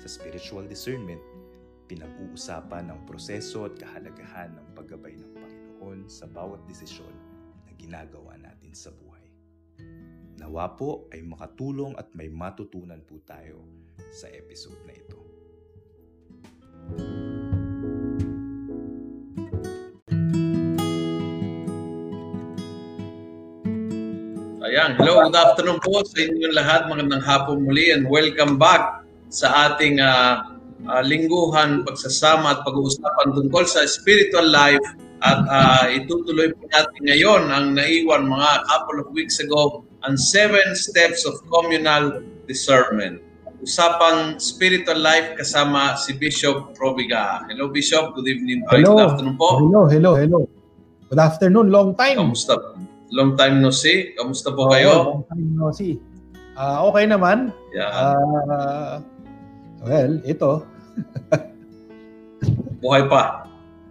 Sa spiritual discernment, pinag-uusapan ang proseso at kahalagahan ng paggabay ng Panginoon sa bawat desisyon na ginagawa natin sa buhay. Nawa po ay makatulong at may matutunan po tayo sa episode na ito. Ayan, hello, good afternoon po sa inyong lahat. Magandang hapon muli and welcome back sa ating uh, uh, lingguhan, pagsasama at pag-uusapan tungkol sa spiritual life at uh, itutuloy po natin ngayon ang naiwan mga couple of weeks ago ang seven steps of communal discernment. Usapang spiritual life kasama si Bishop Probiga. Hello Bishop, good evening. Hello. Good afternoon po. Hello, hello, hello. Good afternoon, long time. Kamusta? Long time no see. Kamusta po kayo? Long time no see. Ah, okay naman. Yeah. Ah, well, ito. Buhay pa.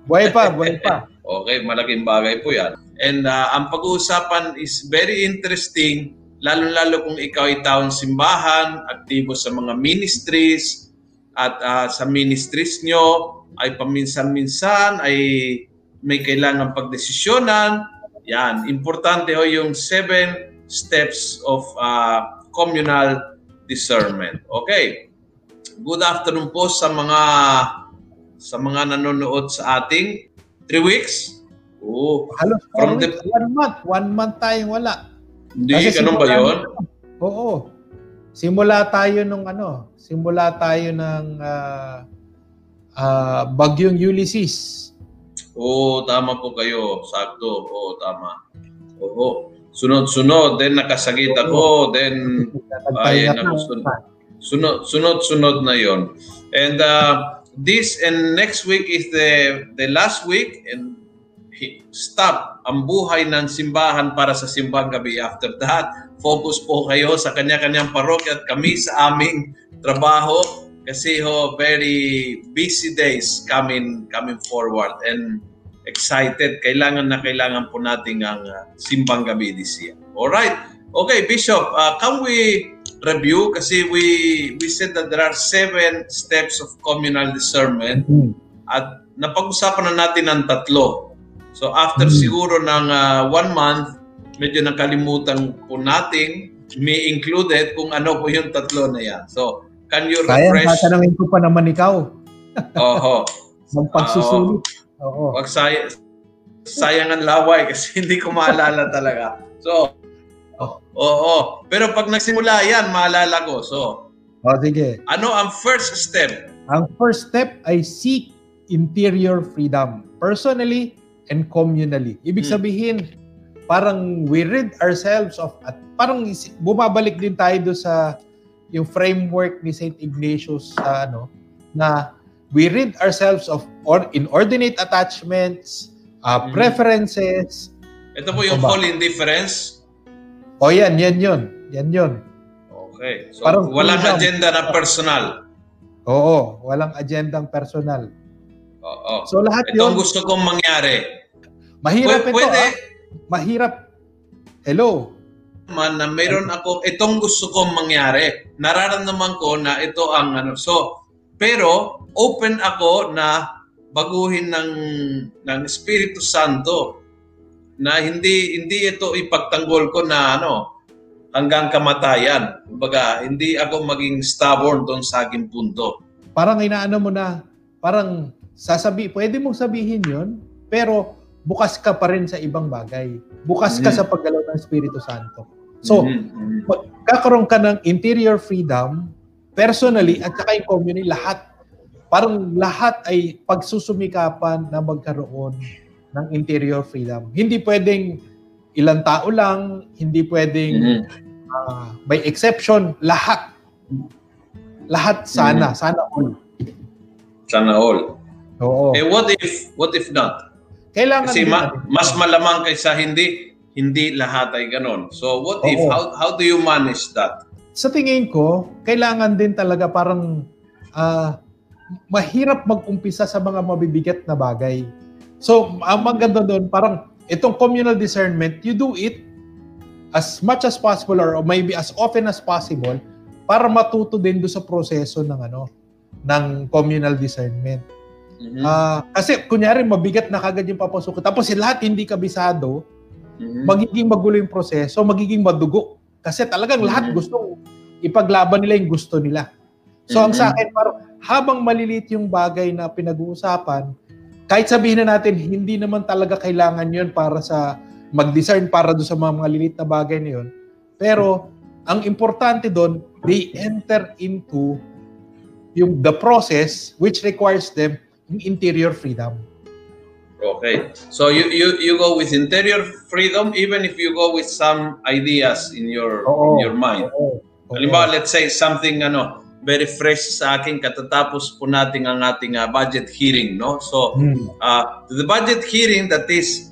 Buhay pa, buhay pa. Okay, malaking bagay po yan. And uh, ang pag-uusapan is very interesting, lalo-lalo kung ikaw ay taong simbahan, aktibo sa mga ministries, at uh, sa ministries nyo ay paminsan-minsan ay may kailangan pagdesisyonan. Yan, importante ho yung seven steps of uh, communal discernment. Okay. Good afternoon po sa mga sa mga nanonood sa ating three weeks. Oo. Halos From the- one month. One month tayong wala. Hindi, Kasi ganun ba yun? Oo. Simula tayo nung ano, simula tayo ng ah, ah, bagyong Ulysses. Oo, tama po kayo. Sakto. Oo, tama. Oo. Sunod-sunod. Then nakasagit ako. Then Ay, Nagpahinga naku, ka. Sunod. sunod, sunod-sunod na yon. And uh, this and next week is the the last week and stop ang buhay ng simbahan para sa simbang gabi. After that, focus po kayo sa kanya-kanyang parokya at kami sa aming trabaho kasi ho very busy days coming coming forward and excited. Kailangan na kailangan po nating ang uh, simbang gabi this year. All right. Okay, Bishop, uh, can we review kasi we we said that there are seven steps of communal discernment Hmm. at napag-usapan na natin ng tatlo. So after Hmm. siguro ng uh, one month, medyo nakalimutan po natin, me included, kung ano po yung tatlo na yan. So, can you Sayang, refresh? tatanungin ko pa naman ikaw. Oho. Ng pagsusulit. Oo. Wag say sayang ang laway kasi hindi ko maalala talaga. So, Oh. Oo. Pero pag nagsimula yan, maalala ko. So, O, sige. ano ang first step? Ang first step ay seek interior freedom, personally and communally. Ibig Hmm. sabihin, parang we rid ourselves of, at parang bumabalik din tayo do sa yung framework ni St. Ignatius sa ano, na we rid ourselves of or inordinate attachments, uh, preferences. Ito po yung Ano ba? full indifference. O yan, yan yun. Yan yun. Okay. So, Parang walang freedom. agenda na personal. Oo, walang agendang personal. Oo. So lahat Ito yun, gusto kong mangyari. mahirap Pwede, ito. pwede ah. Mahirap. Hello. man na mayroon ako, itong gusto kong mangyari. Nararamdaman ko na ito ang ano. So, pero open ako na baguhin ng ng Espiritu Santo na hindi hindi ito ipagtanggol ko na ano hanggang kamatayan. Kumbaga, hindi ako maging stubborn doon sa aking punto. Parang inaano mo na, parang sasabi, pwede mong sabihin yun, pero bukas ka pa rin sa ibang bagay. Bukas ka Mhm. sa paggalaw ng Espiritu Santo. So, Mhm. kakaroon ka ng interior freedom, personally, at saka yung community, lahat. Parang lahat ay pagsusumikapan na magkaroon ng interior freedom. Hindi pwedeng ilang tao lang, hindi pwedeng Mhm. ah, by exception, lahat. Lahat sana, sana all. Sana all. Oo. Eh what if what if not? Kailangan Kasi ma- natin- mas malamang kaysa hindi, hindi lahat ay ganon. So what if, Oo. how, how do you manage that? sa tingin ko, kailangan din talaga parang ah, mahirap mag-umpisa sa mga mabibigat na bagay. So, ang maganda doon, parang itong communal discernment, you do it as much as possible or maybe as often as possible para matuto din doon sa proseso ng ano ng communal discernment. Mhm. Ah, kasi kunyari mabigat na kagad yung papasok tapos si lahat hindi kabisado, Mhm. magiging magulo yung proseso, magiging madugo. Kasi talagang lahat Mhm. gustong ipaglaban nila yung gusto nila. So ang sa akin, parang habang malilit yung bagay na pinag-uusapan, kahit sabihin na natin, hindi naman talaga kailangan yun para sa mag-discern para doon sa mga malilit na bagay na yun. Pero ang importante doon, they enter into yung the process which requires them yung interior freedom. Okay. So you, you you go with interior freedom even if you go with some ideas in your Oo. in your mind. Oo. Halimbawa, let's say something ano very fresh sa akin katatapos po natin ang ating ah, budget hearing, no? So, Hmm. uh, the budget hearing that is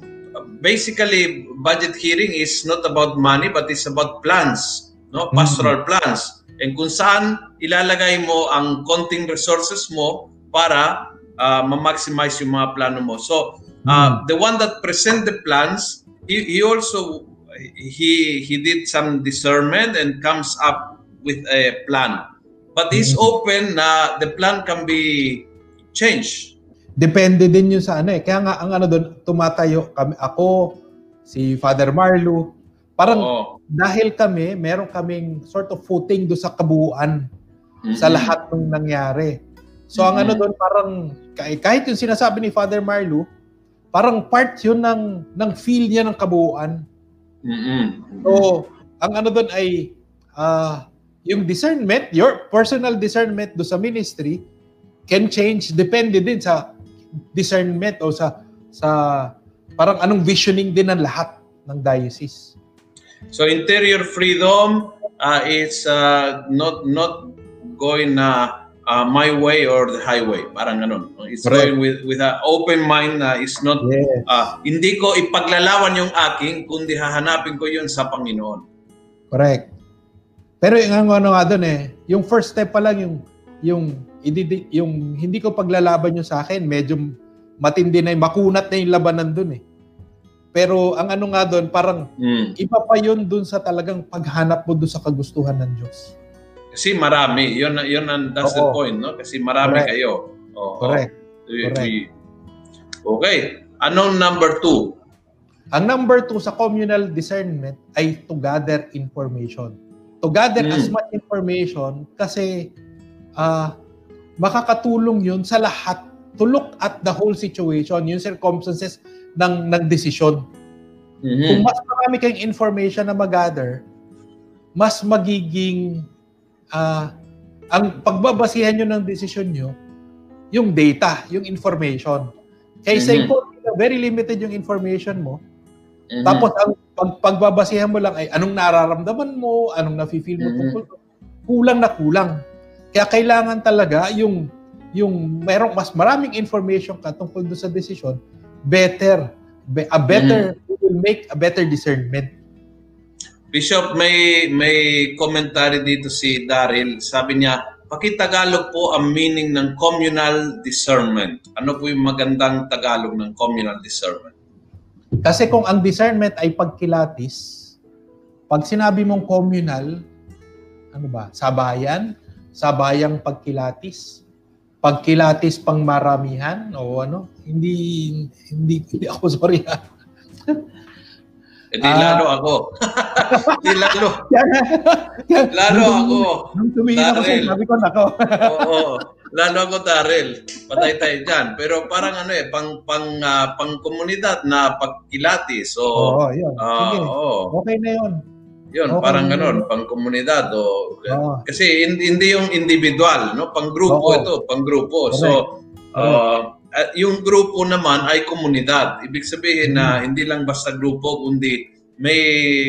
basically budget hearing is not about money but it's about plans, no? Pastoral plans. And kung saan ilalagay mo ang konting resources mo para uh, ma-maximize yung mga plano mo. So, uh, the one that present the plans, he, he also he he did some discernment and comes up with a plan. But he's Mhm. open na the plan can be changed. Depende din yun sa ano eh. Kaya nga ang ano doon, tumatayo kami, ako, si Father Marlo, parang Oo. dahil kami, meron kaming sort of footing doon sa kabuuan sa Mhm. lahat ng nangyari. So ang Mhm. ano doon parang kahit, yung sinasabi ni Father Marlo, parang part yun ng ng feel niya ng kabuuan. Mhm. So ang ano doon ay ah, yung discernment, your personal discernment do sa ministry can change depende din sa discernment o sa sa parang anong visioning din ng lahat ng diocese. So interior freedom uh, is uh, not not going na uh, my way or the highway. Parang ganun. It's Correct. going with with an open mind na is not Yes. uh, hindi ko ipaglalawan yung aking kundi hahanapin ko yun sa Panginoon. Correct. Pero yung ano nga doon eh, yung first step pa lang yung yung yung hindi ko paglalaban yung sa akin, medyo matindi na yung makunat na yung labanan doon eh. Pero ang ano nga doon, parang Mm. iba pa yun doon sa talagang paghanap mo doon sa kagustuhan ng Diyos. Kasi marami, yun yun ang that's the Oo. point, no? Kasi marami Correct. kayo. Oo. Correct. Correct. Okay. Anong number two? Ang number two sa communal discernment ay to gather information. To gather Mm. as much information kasi ah makakatulong yun sa lahat to look at the whole situation, yung circumstances ng, ng desisyon. Mhm. Kung mas marami kayong information na mag-gather, mas magiging ah ang pagbabasihan nyo ng desisyon nyo, yung data, yung information. Kaysa Mhm. kung very limited yung information mo, Mhm. tapos ang pag, pagbabasihan mo lang ay anong nararamdaman mo, anong nafe-feel mo Mhm. tungkol kulang na kulang. Kaya kailangan talaga yung yung merong mas maraming information ka tungkol doon sa desisyon, better. Be- a better Mm-hmm. will make a better discernment. Bishop, may may commentary dito si Daryl. Sabi niya, pakitagalog po ang meaning ng communal discernment. Ano po yung magandang Tagalog ng communal discernment? Kasi kung ang discernment ay pagkilatis, pag sinabi mong communal, ano ba? Sabayan, sabayang pagkilatis, pagkilatis pang maramihan o ano? Hindi hindi hindi ako sorry. ha. E di Ah. lalo ako. di lalo. Lalo ako. Nung tumingin ako sa sabi ko nako. Oo. Lalo ako, Daryl. Patay tayo dyan. Pero parang ano eh, pang, pang, ah, pang komunidad na pagkilatis. So, Oo, yun. ah, Sige. oo. Okay na yun. Yun, Okay. parang ganun, pang komunidad. O, Oo. Kasi hindi, yung individual, no? Pang grupo Oo. ito, pang grupo. Correct. So, uh, yung grupo naman ay komunidad. Ibig sabihin na Mm. hindi lang basta grupo kundi may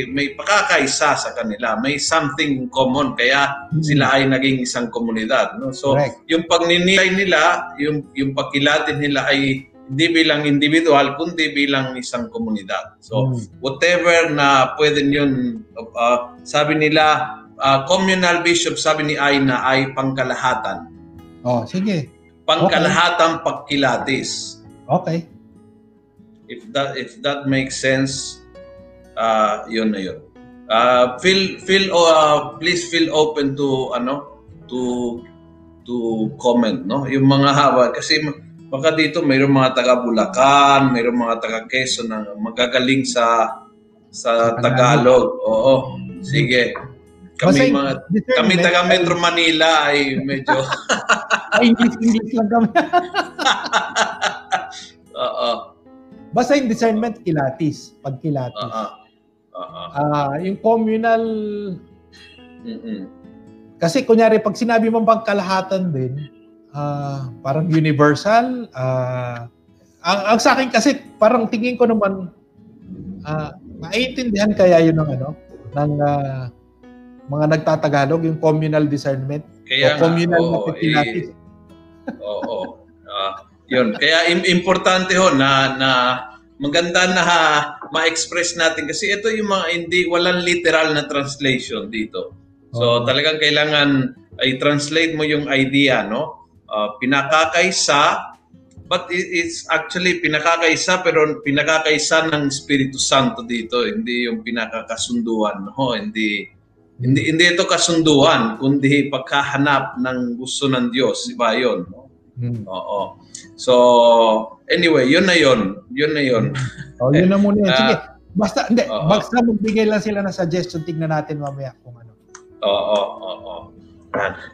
may pakakaisa sa kanila, may something common kaya Hmm. sila ay naging isang komunidad, no? So Correct. yung pagninilay nila, yung yung pagkilatin nila ay hindi bilang individual kundi bilang isang komunidad. So Hmm. whatever na pwede yun uh, sabi nila uh, communal bishop sabi ni Aina ay pangkalahatan. Oh, sige. Pangkalahatang pagkilatis. Okay. If that if that makes sense, uh, yun na yun. Uh, feel feel uh, please feel open to ano to to comment no yung mga haba kasi baka dito mayroong mga taga Bulacan, mayroong mga taga Quezon na magagaling sa sa Tagalog. Oo. Sige. Kami Basta mga kami taga Metro Manila ay medyo ay, English, lang kami. oo. Basta yung discernment, kilatis. Pagkilatis. Oo. Oo. Ah, yung communal, Mm-mm. kasi kunyari, pag sinabi mong pagkalahatan din, ah, parang universal, ah, ang, ang sa akin kasi, parang tingin ko naman, ah, maiintindihan kaya yun ng ano, ng ah, mga nagtatagalog, yung communal discernment, Kaya o nga, communal na oo, pagkilatis. eh, Oo. Ah, yun. Kaya im- importante ho na na maganda na ha, ma-express natin kasi ito yung mga hindi walang literal na translation dito. So Oo. talagang kailangan ay translate mo yung idea, no? Ah, pinakakaisa but it- it's actually pinakakaisa pero pinakakaisa ng Espiritu Santo dito, hindi yung pinakakasunduan, no? Hindi hindi hindi ito kasunduan kundi pagkahanap ng gusto ng Diyos, iba 'yon, no? Hmm. Oo. So, anyway, yun na yun. Yun na yun. Oh, yun na muna yan. Ah. Sige. Basta, hindi. Oo. Basta magbigay lang sila ng suggestion. Tignan natin mamaya kung ano. Oo, oo, oo.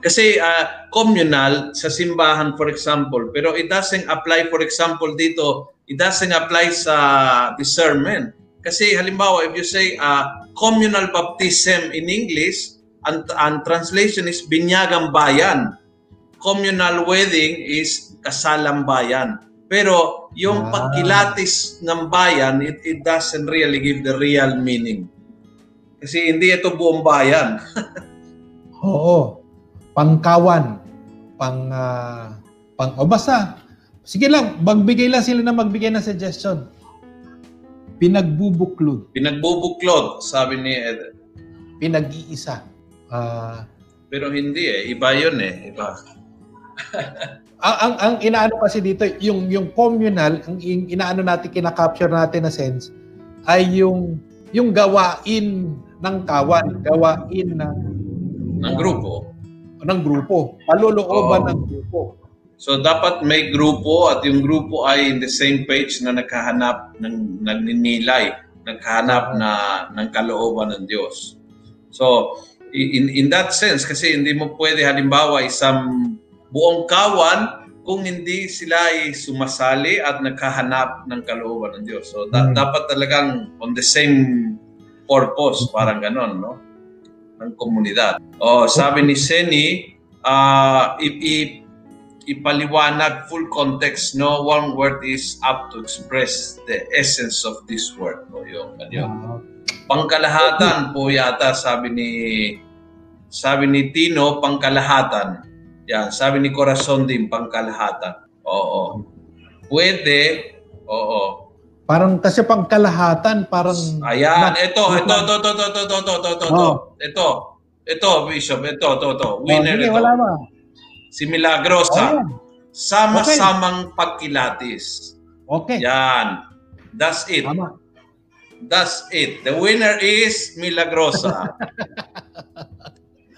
Kasi ah, communal sa simbahan, for example, pero it doesn't apply, for example, dito, it doesn't apply sa discernment. Kasi halimbawa, if you say ah, communal baptism in English, ang, ang translation is binyagang bayan. Communal wedding is kasalang bayan. Pero yung Ah. pagkilatis ng bayan, it, it doesn't really give the real meaning. Kasi hindi ito buong bayan. Oo. Pangkawan. Pang, ah, pang, o basta, sige lang, magbigay lang sila na magbigay ng suggestion. Pinagbubuklod. Pinagbubuklod, sabi ni Ed. Pinag-iisa. Ah, Pero hindi eh. Iba yun eh. Iba. Ang, ang, ang inaano kasi dito, yung, yung communal, ang in- inaano natin, kinakapture natin na sense, ay yung, yung gawain ng kawan, gawain ng, Ng grupo. ng grupo, palulooban Oo. ng grupo. So dapat may grupo at yung grupo ay in the same page na naghahanap ng nagninilay, naghahanap na ng kalooban ng Diyos. So in in that sense kasi hindi mo pwede halimbawa isang buong kawan kung hindi sila ay sumasali at naghahanap ng kalooban ng Diyos. So da- Hmm. dapat talagang on the same purpose, parang ganon, no? Ng komunidad. Oh, sabi ni Seni, ah i- i- ipaliwanag full context no one word is up to express the essence of this word no yung ano Ah, pangkalahatan po yata sabi ni sabi ni Tino pangkalahatan yan sabi ni Corazon din pangkalahatan oo pwede oo parang kasi pang kalahatan, parang... ayan ito ito ito ito ito ito ito ito ito ito Oh. ito ito bishop ito ito ito Oh, winner sige, ito wala ba? si Milagrosa sama-samang pagkilatis Okay. Yan. That's it. Tama. That's it. The winner is Milagrosa.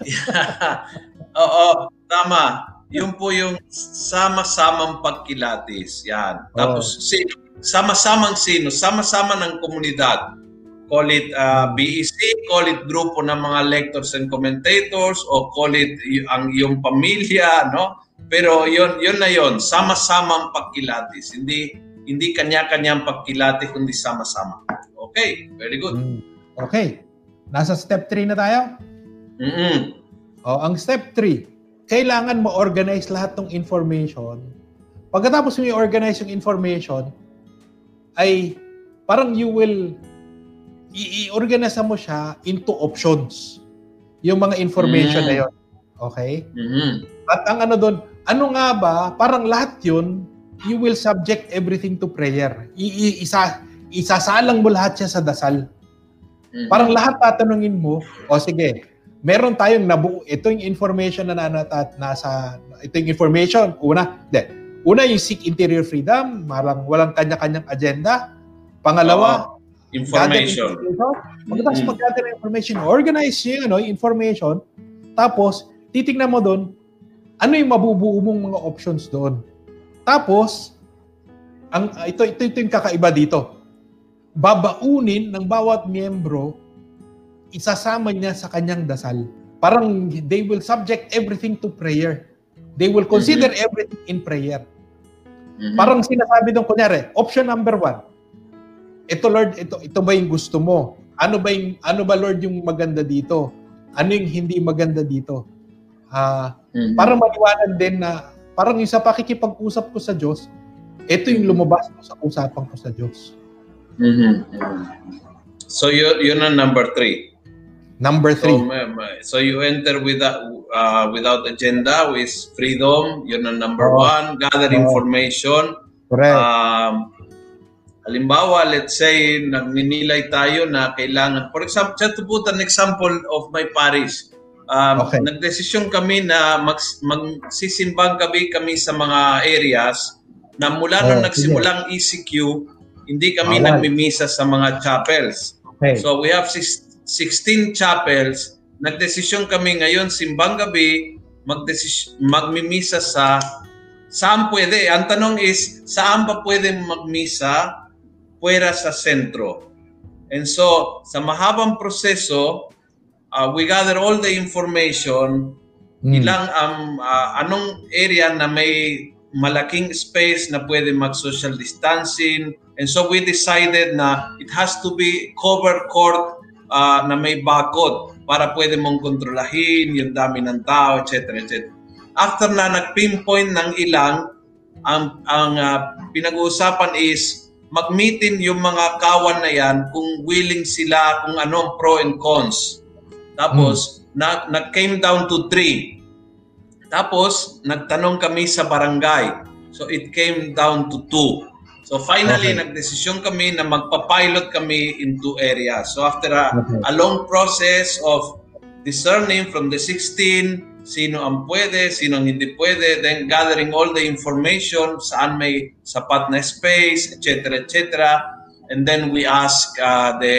Yeah. Oo, tama. Yun po yung sama-samang pagkilatis. Yan. Tapos, sino, sama-samang sino? Sama-sama ng komunidad. Call it uh, BEC, call it grupo ng mga lectors and commentators, o call it y- ang iyong pamilya, no? Pero yun, yun na yun. Sama-samang pagkilatis. Hindi hindi kanya-kanyang pagkilatis, kundi sama-sama. Okay, very good. Mm. Okay. Nasa step 3 na tayo? Mm-mm. O, ang step 3, kailangan mo organize lahat ng information. Pagkatapos mo i-organize yung information, ay parang you will i-organize mo siya into options. Yung mga information Mm. na yun. Okay? Mhm. At ang ano doon, ano nga ba, parang lahat yun, you will subject everything to prayer. I, i- isa, isasalang mo lahat siya sa dasal. Mhm. Parang lahat tatanungin mo, o sige, meron tayong nabuo, ito yung information na nasa, nasa ito yung information, una, de, una yung seek interior freedom, marang walang kanya-kanyang agenda. Pangalawa, information. gather information. Pagkatapos Mhm. mag-gather information, organize yung ano, information, tapos titignan mo doon, ano yung mabubuo mong mga options doon. Tapos, ang ito, ito, ito yung kakaiba dito. Babaunin ng bawat miyembro, isasama niya sa kanyang dasal. Parang they will subject everything to prayer. They will consider everything in prayer. Mhm. Parang sinasabi doon, kunyari, option number one, ito Lord, ito, ito ba yung gusto mo? Ano ba yung, ano ba Lord yung maganda dito? Ano yung hindi maganda dito? Ah, Mhm. para maliwanag din na parang yung sa pakikipag-usap ko sa Diyos, ito yung lumabas ko sa usapan ko sa Diyos. Mhm. So you yun ang number three. Number So, three. ma- ma- so you enter without uh, without agenda with freedom. Yun ang number Oo. one. Gather Oo. information. correct. Um, halimbawa, let's say, nagninilay tayo na kailangan, for example, just to put an example of my parish, um, Okay. nagdesisyon kami na mag, magsisimbang gabi kami sa mga areas na mula nung Oh, nagsimulang ECQ, hindi kami Bawal. nagmimisa sa mga chapels. okay. So we have six, 16 chapels. Nagdesisyon kami ngayon simbang gabi magmimisa sa saan pwede. Ang tanong is saan pa pwede magmisa puwera sa sentro. And so sa mahabang proseso uh, we gather all the information Mm. ilang um, ah, anong area na may malaking space na pwede mag social distancing and so we decided na it has to be covered court ah, na may bakod para pwede mong kontrolahin yung dami ng tao etc etc after na nag-pinpoint ng ilang ang ang ah, pinag-uusapan is mag-meeting yung mga kawan na yan kung willing sila kung anong pro and cons tapos na, nag-came down to three. Tapos, nagtanong kami sa barangay. So, it came down to two. So, finally, Okay. nagdesisyon kami na magpa-pilot kami in two areas. So, after a, Okay. a long process of discerning from the 16, sino ang pwede, sino ang hindi pwede, then gathering all the information, saan may sapat na space, etc., etc., and then we ask uh, the,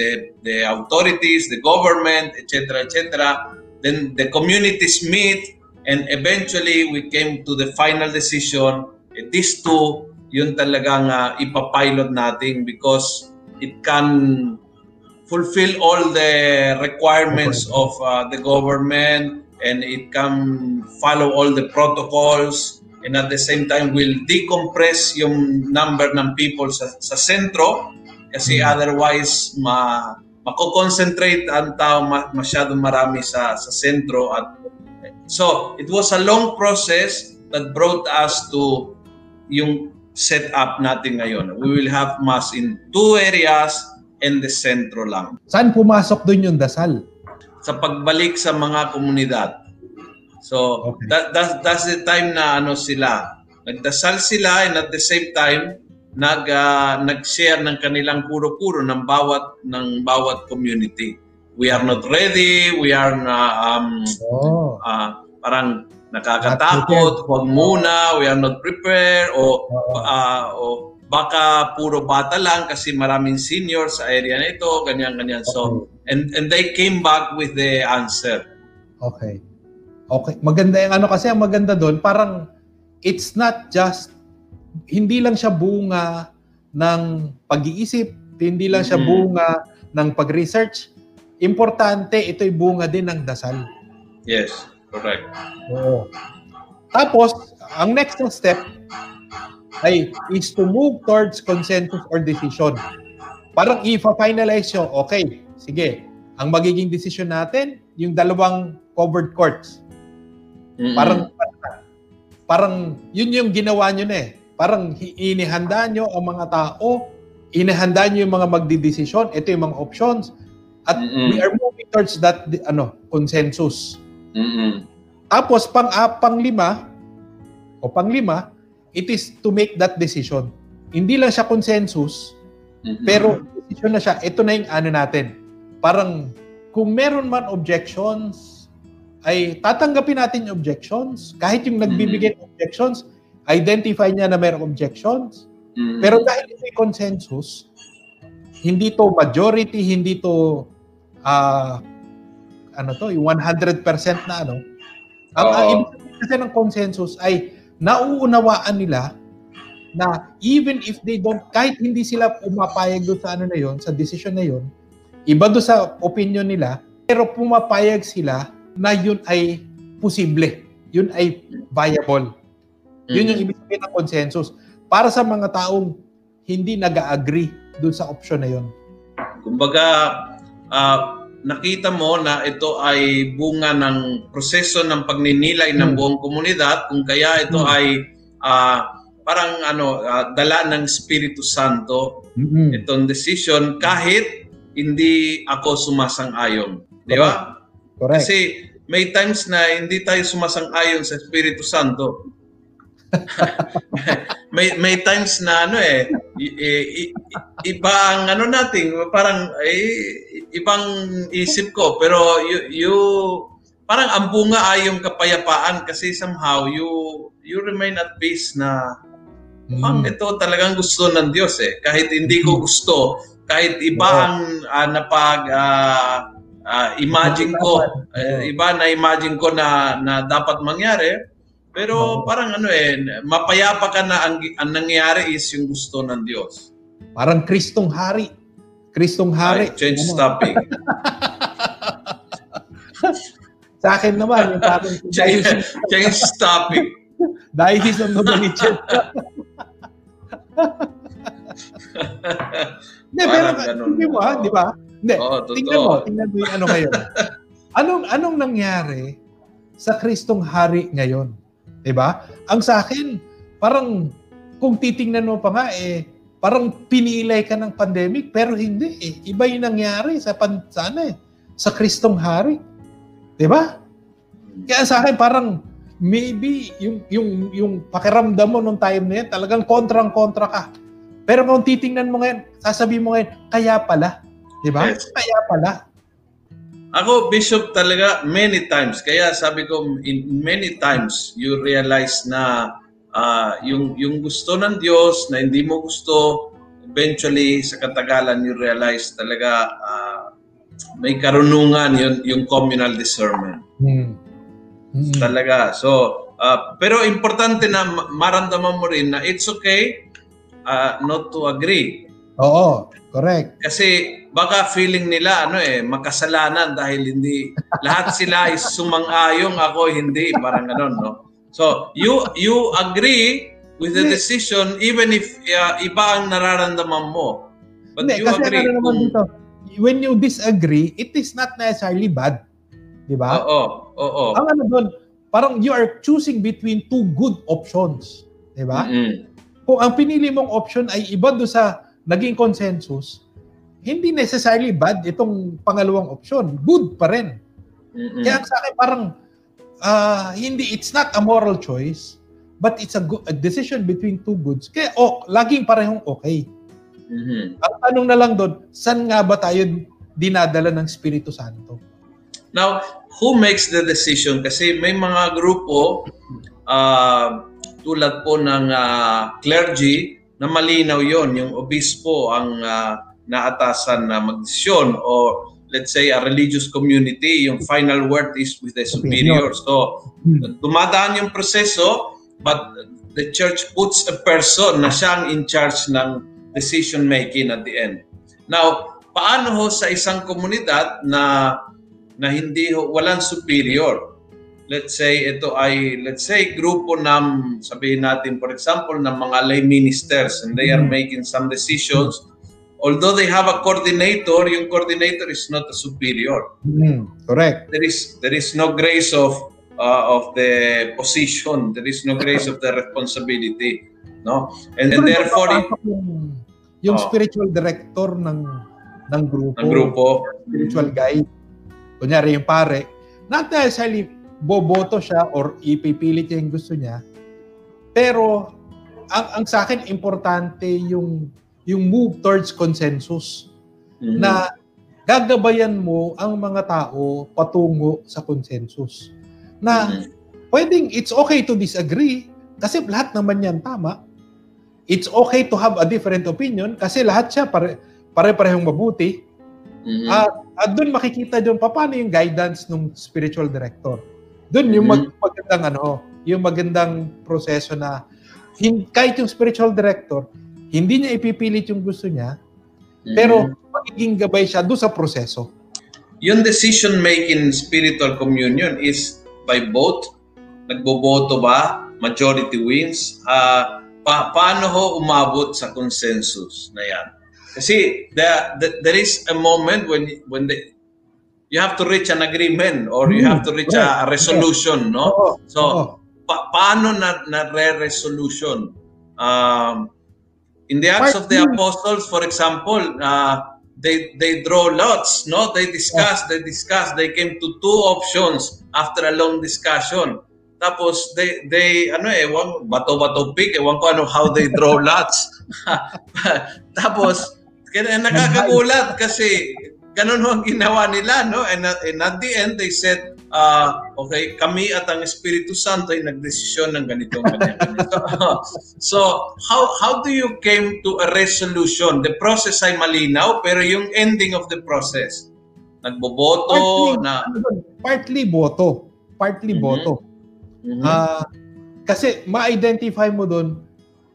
the the authorities, the government, etc., etc. Then the communities meet, and eventually we came to the final decision. These two, yun talagang uh, ipapilot natin because it can fulfill all the requirements of uh, the government and it can follow all the protocols and at the same time will decompress yung number ng people sa, sa sentro kasi otherwise ma mako-concentrate ang tao ma, masyadong marami sa sa sentro at so it was a long process that brought us to yung setup natin ngayon. We will have mass in two areas and the sentro lang Saan pumasok doon yung dasal? sa pagbalik sa mga komunidad. So Okay. that, that's, that's the time na ano sila. Nagdasal sila and at the same time nag ah, nag-share ng kanilang puro-puro ng bawat ng bawat community. We are not ready, we are na um, Oh. ah, parang nakakatakot, huwag muna, we are not prepared o ah, o baka puro bata lang kasi maraming senior sa area na ito, ganyan ganyan. So and and they came back with the answer. Okay. Okay. Maganda yung ano kasi ang maganda doon, parang it's not just hindi lang siya bunga ng pag-iisip, hindi lang siya bunga ng pag-research. Importante, ito'y bunga din ng dasal. Yes, correct. Oo. Tapos, ang next na step ay is to move towards consensus or decision. Parang i-finalize nyo, okay, sige, ang magiging decision natin, yung dalawang covered courts. Mm-mm. Parang parang yun yung ginawa nyo na eh. Parang inihanda nyo ang mga tao, inihanda nyo yung mga magdidesisyon, ito yung mga options, at Mm-mm. we are moving towards that ano consensus. Mm-mm. Tapos pang uh, panglima o panglima, it is to make that decision. Hindi lang siya consensus, Mm-mm. pero decision na siya. Ito na yung ano natin. Parang kung meron man objections, ay tatanggapin natin yung objections. Kahit yung nagbibigay ng objections, identify niya na mayroong objections. Mm-mm. Pero dahil ito yung consensus, hindi to majority, hindi to ah ano to, yung 100% na ano. Ang Oo. ibig sabihin kasi ng consensus ay nauunawaan nila na even if they don't, kahit hindi sila pumapayag doon sa ano na yon, sa decision na yon, iba doon sa opinion nila, pero pumapayag sila na yun ay posible. Yun ay viable. Yun yung ibig sabihin ng consensus. Para sa mga taong hindi nag-agree doon sa option na yun. Kumbaga, ah, nakita mo na ito ay bunga ng proseso ng pagninilay ng Hmm. buong komunidad kung kaya ito Hmm. ay ah, parang ano ah, dala ng Espiritu Santo itong decision kahit hindi ako sumasang-ayon. Di ba? Correct. Kasi may times na hindi tayo sumasang-ayon sa Espiritu Santo. May may times na ano eh i- i- iba ang ano natin parang eh, ibang isip ko pero you, you parang ang bunga ay yung kapayapaan kasi somehow you you remain at peace na Mm. ito talagang gusto ng Diyos eh. Kahit hindi ko gusto, kahit iba ang ah, napag ah, ah, imagine ko, eh, iba na imagine ko na na dapat mangyari, pero parang ano eh, mapayapa ka na ang, ang nangyayari is yung gusto ng Diyos. Parang Kristong Hari. Kristong Hari. Ay, change Ano, topic. Sa akin naman, yung parang change, change topic. diocese of Novaliches. Hindi, pero ganun. hindi mo ha, di ba? Hindi, tingnan mo, tingnan mo yung ano ngayon. Anong, anong nangyari sa Kristong Hari ngayon? Di ba? Ang sa akin, parang kung titingnan mo pa nga eh, parang pinilay ka ng pandemic pero hindi eh. Iba yung nangyari sa, pan, sa ano eh, sa Kristong Hari. Di ba? Kaya sa akin parang maybe yung yung yung pakiramdam mo nung time na yan, talagang kontrang-kontra ka. Pero kung titingnan mo ngayon, sasabihin mo ngayon, kaya pala. Di ba? Yes. Kaya pala. Ako, Bishop, talaga many times. Kaya sabi ko, in many times, you realize na ah, yung, yung gusto ng Diyos na hindi mo gusto, eventually, sa katagalan, you realize talaga ah, may karunungan yun, yung communal discernment. Hmm. Hmm. Talaga. So, ah, pero importante na ma- maramdaman mo rin na it's okay ah, not to agree. Oo, correct. Kasi baka feeling nila ano eh makasalanan dahil hindi lahat sila is sumang-ayong ako hindi parang ganun no. So you you agree with the decision even if uh, iba ang nararamdaman mo. But Hindi, you kasi agree ano naman kung dito, when you disagree, it is not necessarily bad. Di ba? Oo, oo. Ang ano doon, parang you are choosing between two good options. Di ba? Mm-mm. Kung ang pinili mong option ay iba do sa naging consensus, hindi necessarily bad itong pangalawang option. Good pa rin. Mm-mm. Kaya sa akin parang ah, hindi it's not a moral choice, but it's a, good, a decision between two goods. Kaya oh, laging parehong okay. Mhm. Ang tanong na lang doon, saan nga ba tayo dinadala ng Espiritu Santo? Now, who makes the decision? Kasi may mga grupo ah, tulad po ng ah, clergy na malinaw yon yung obispo ang ah, naatasan na magdesisyon o let's say a religious community, yung final word is with the superior. So, dumadaan yung proseso but the church puts a person na siyang in charge ng decision making at the end. Now, paano ho sa isang komunidad na na hindi ho, walang superior? Let's say ito ay let's say grupo ng sabihin natin for example ng mga lay ministers and they are Mhm. making some decisions although they have a coordinator yung coordinator is not a superior Hmm, correct. there is there is no grace of uh, of the position there is no grace of the responsibility no and, and therefore papasok yung, Oh. spiritual director ng ng grupo, Ang grupo. spiritual guide. Kunyari yung pare, not necessarily boboto siya or ipipilit niya yung gusto niya. Pero ang ang sa akin importante yung yung move towards consensus Mhm. na gagabayan mo ang mga tao patungo sa consensus. Na Mhm. pwedeng it's okay to disagree kasi lahat naman yan tama. It's okay to have a different opinion kasi lahat siya pare pare-parehong mabuti. Mhm. At, at doon makikita doon paano yung guidance ng spiritual director. Doon yung mag, Mhm. magandang ano, yung magandang proseso na hin, kahit yung spiritual director, hindi niya ipipilit yung gusto niya, pero magiging gabay siya doon sa proseso. yung decision making spiritual communion is by vote. Nagboboto ba? Majority wins. Ah, pa paano ho umabot sa consensus na yan? Kasi the, the, there is a moment when when the, you have to reach an agreement or you have to reach a, a resolution no? Oo. so Oo. pa- paano na na re-resolution? Um in the acts of the apostles for example uh, they they draw lots no? They discuss they discuss they came to two options after a long discussion. Tapos they they ano eh ewan, bato bato pick ewan ko ano how they draw lots. Tapos kaya nakakagulat kasi ganun ho ang ginawa nila no and, at- and at the end they said uh, okay kami at ang Espiritu Santo ay nagdesisyon ng ganyan ganito. so how how do you came to a resolution the process ay malinaw pero yung ending of the process nagboboto Partly, na ano partly boto. Partly Mhm. boto. Mhm. Ah, kasi ma-identify mo doon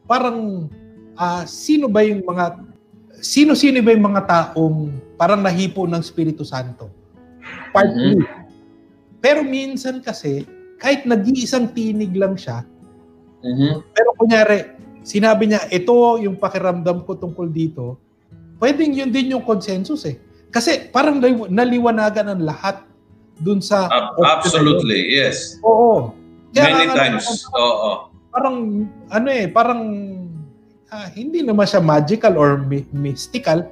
parang ah, sino ba yung mga sino-sino ba yung mga taong parang nahipo ng Espiritu Santo? Partly. Pero minsan kasi kahit nag-iisang tinig lang siya, Mhm. pero kunyari sinabi niya ito yung pakiramdam ko tungkol dito, pwedeng yun din yung consensus eh. Kasi parang naliw- naliwanagan ang lahat dun sa yun. absolutely yes Oo. Kaya many nga- times oo parang ano eh, parang ah, hindi naman siya magical or mi- mystical,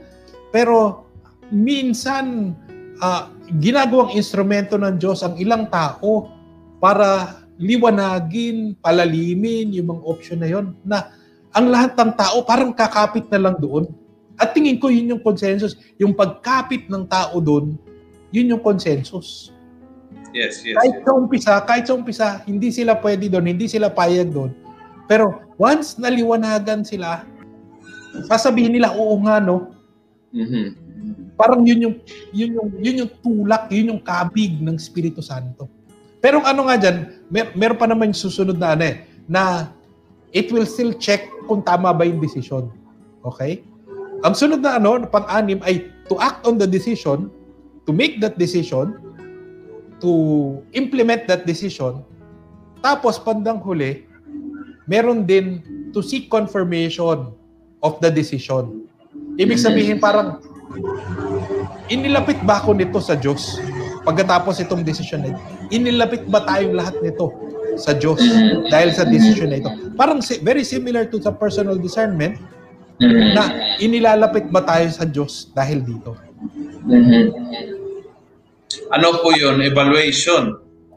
pero minsan ah, ginagawang instrumento ng Diyos ang ilang tao para liwanagin, palalimin yung mga option na yon na ang lahat ng tao parang kakapit na lang doon. At tingin ko yun yung consensus. Yung pagkapit ng tao doon, yun yung consensus yes yes, kahit yes. sa umpisa, kahit sa umpisa, hindi sila pwede doon, hindi sila payag doon. Pero once naliwanagan sila, sasabihin nila, oo nga no, Mhm. Parang yun yung, yun yung, yun yung tulak, yun yung kabig ng Espiritu Santo. Pero ano nga dyan, mer meron pa naman susunod na ano eh, na it will still check kung tama ba yung decision. Okay? Ang sunod na ano, pang-anim ay to act on the decision, to make that decision, to implement that decision, tapos pandang huli, meron din to seek confirmation of the decision. Ibig sabihin parang, inilapit ba ako nito sa Diyos? Pagkatapos itong decision na ito, inilapit ba tayong lahat nito sa Diyos dahil sa decision na ito? Parang si- very similar to sa personal discernment Mhm. na inilalapit ba tayo sa Diyos dahil dito? Ano po yun? Evaluation.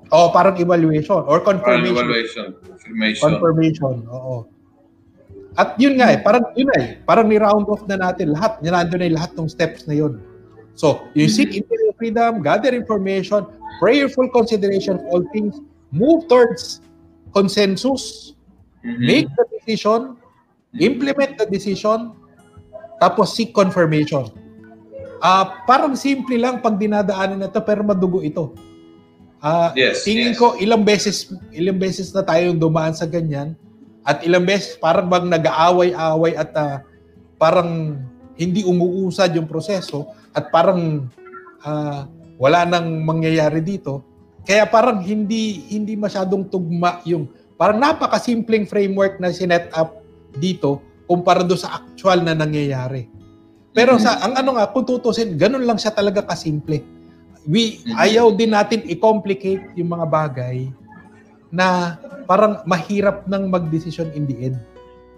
O parang evaluation or Parang confirmation. evaluation. Confirmation. Confirmation, oo. At yun nga eh, parang yun eh, parang ni-round off na natin lahat. Nandun na yung lahat ng steps na yun. So, you seek interior freedom, gather information, prayerful consideration of all things, move towards consensus, Mhm. make the decision, implement the decision, tapos seek confirmation. Ah, parang simple lang pag dinadaanan na to pero madugo ito. Ah, Yes, tingin yes. ko ilang beses ilang beses na tayong dumaan sa ganyan at ilang beses parang bang nag-aaway-away at ah, parang hindi umuusad yung proseso at parang ah, wala nang mangyayari dito. Kaya parang hindi hindi masyadong tugma yung parang napakasimpleng framework na sinet up dito kumpara do sa actual na nangyayari. Pero sa ang ano nga kung tutusin, ganun lang siya talaga kasimple. We Mhm. ayaw din natin i-complicate yung mga bagay na parang mahirap nang magdesisyon in the end.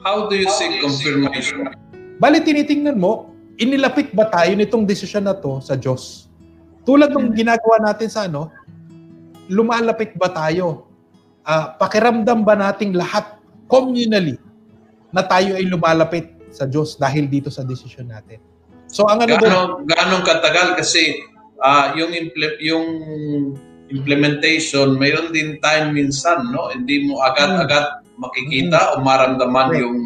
How do you seek confirmation? Bali, tinitingnan mo, inilapit ba tayo nitong desisyon na to sa Diyos? Tulad ng ginagawa natin sa ano, lumalapit ba tayo? Uh, pakiramdam ba nating lahat communally na tayo ay lumalapit sa Diyos dahil dito sa desisyon natin? So ang ano gaano, doon, gaano katagal kasi uh, yung imple- yung implementation, mayroon din time minsan, no? Hindi mo agad-agad makikita mm-hmm. o maramdaman okay. yung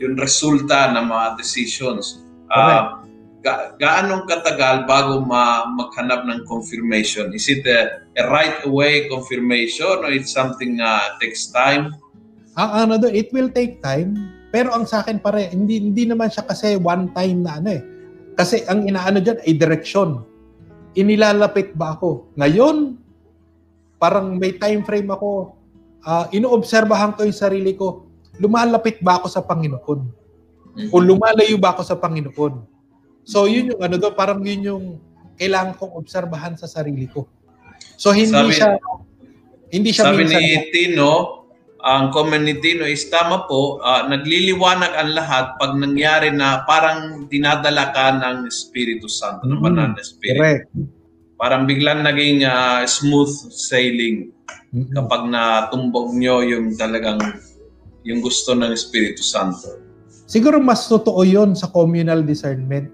yung resulta ng mga decisions. Uh, ga- gaano katagal bago ma- maghanap ng confirmation? Is it a, a right away confirmation or it's something uh, takes time? Ang ano do, it will take time. Pero ang sa akin pare, hindi hindi naman siya kasi one time na ano eh. Kasi ang inaano diyan ay direksyon. Inilalapit ba ako? Ngayon, parang may time frame ako. Uh, inoobserbahan ko yung sarili ko lumalapit ba ako sa Panginoon? O lumalayo ba ako sa Panginoon? So yun yung ano do, parang yun yung kailangan kong obserbahan sa sarili ko. So hindi sabi, siya hindi siya sabi minsan, ni Tino, ang comment ni Tino is tama po, uh, nagliliwanag ang lahat pag nangyari na parang dinadala ka ng Espiritu Santo, mm, ng banal na Espiritu. Correct. Parang biglang naging uh, smooth sailing mm-hmm. kapag natumbog nyo yung talagang yung gusto ng Espiritu Santo. Siguro mas totoo yon sa communal discernment.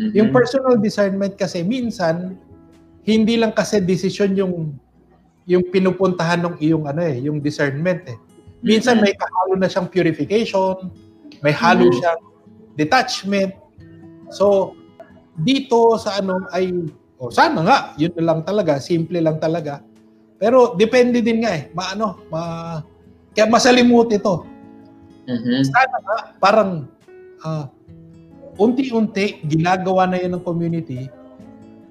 Mm-hmm. Yung personal discernment kasi minsan hindi lang kasi decision yung yung pinupuntahan ng iyong ano eh, yung discernment eh. Minsan mm-hmm. may kahalo na siyang purification, may halo mm-hmm. siyang detachment. So dito sa ano ay oh, sana nga, yun lang talaga, simple lang talaga. Pero depende din nga eh, maano, ma kaya masalimuot ito. Mm-hmm. Sana nga, parang uh, unti-unti ginagawa na yan ng community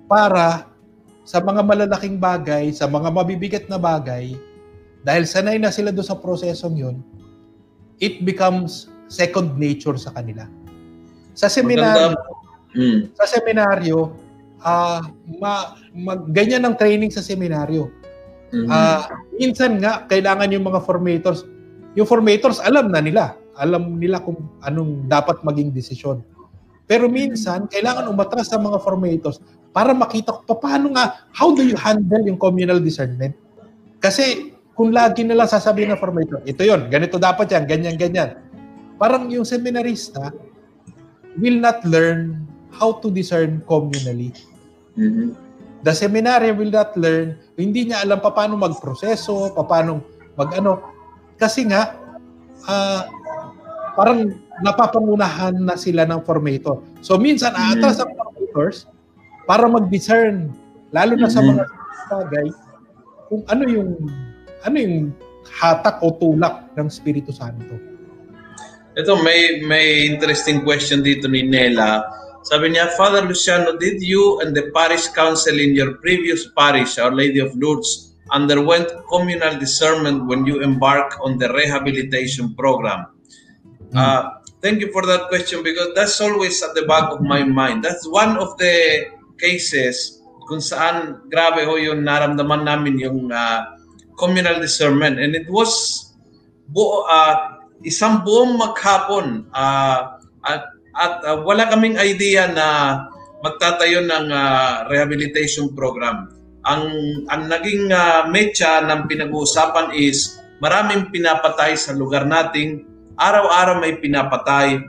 para sa mga malalaking bagay, sa mga mabibigat na bagay, dahil sanay na sila doon sa prosesong yun, it becomes second nature sa kanila. Sa seminaryo, mm. sa seminaryo, uh, ma, mag, ganyan ang training sa seminaryo. Mm-hmm. Uh, minsan nga, kailangan yung mga formators, yung formators alam na nila, alam nila kung anong dapat maging desisyon. Pero minsan, kailangan umatras sa mga formators para makita ko paano nga, how do you handle yung communal discernment? Kasi kung lagi nila sasabihin ng formator, ito yon ganito dapat yan, ganyan, ganyan. Parang yung seminarista will not learn how to discern communally. Mm-hmm. The seminary will not learn, hindi niya alam pa paano magproseso, paano magano. Kasi nga, uh, parang napapangunahan na sila ng formator. So minsan, mm-hmm. aatras ang formators para mag-discern, lalo na sa mm-hmm. mga bagay, kung ano yung ano yung hatak o tulak ng Espiritu Santo. Ito, may may interesting question dito ni Nela sabi niya, Father Luciano, did you and the parish council in your previous parish, Our Lady of Lourdes, underwent communal discernment when you embark on the rehabilitation program? Mm. Uh, thank you for that question because that's always at the back of my mind. That's one of the cases kung saan grabe ho yung naramdaman namin yung uh, communal discernment. And it was bu- uh, isang buong maghapon uh, at at uh, wala kaming idea na magtatayo ng uh, rehabilitation program. Ang ang naging uh, mecha ng pinag-uusapan is maraming pinapatay sa lugar nating araw-araw may pinapatay.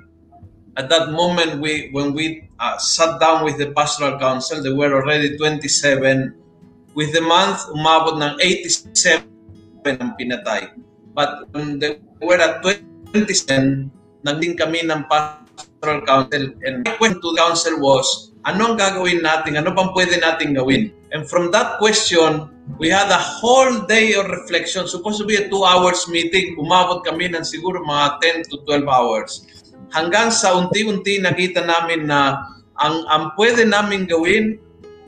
At that moment we when we uh, sat down with the pastoral council, there were already 27 with the month umabot ng 87 ang pinatay. But when they were at 27, naging kami ng pastoral Pastoral Council. And my question to council was, ano ang gagawin natin? Ano pang pwede natin gawin? And from that question, we had a whole day of reflection. Supposed to be a two hours meeting. Umabot kami ng siguro mga 10 to 12 hours. Hanggang sa unti-unti nakita namin na ang, ang pwede namin gawin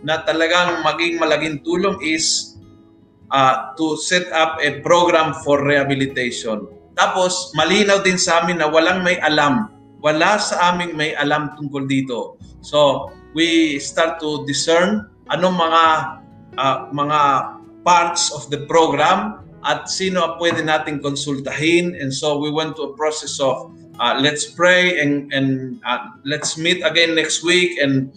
na talagang maging malaking tulong is uh, to set up a program for rehabilitation. Tapos, malinaw din sa amin na walang may alam wala sa aming may alam tungkol dito. So, we start to discern anong mga uh, mga parts of the program at sino pwede nating konsultahin. And so we went to a process of uh, let's pray and and uh, let's meet again next week and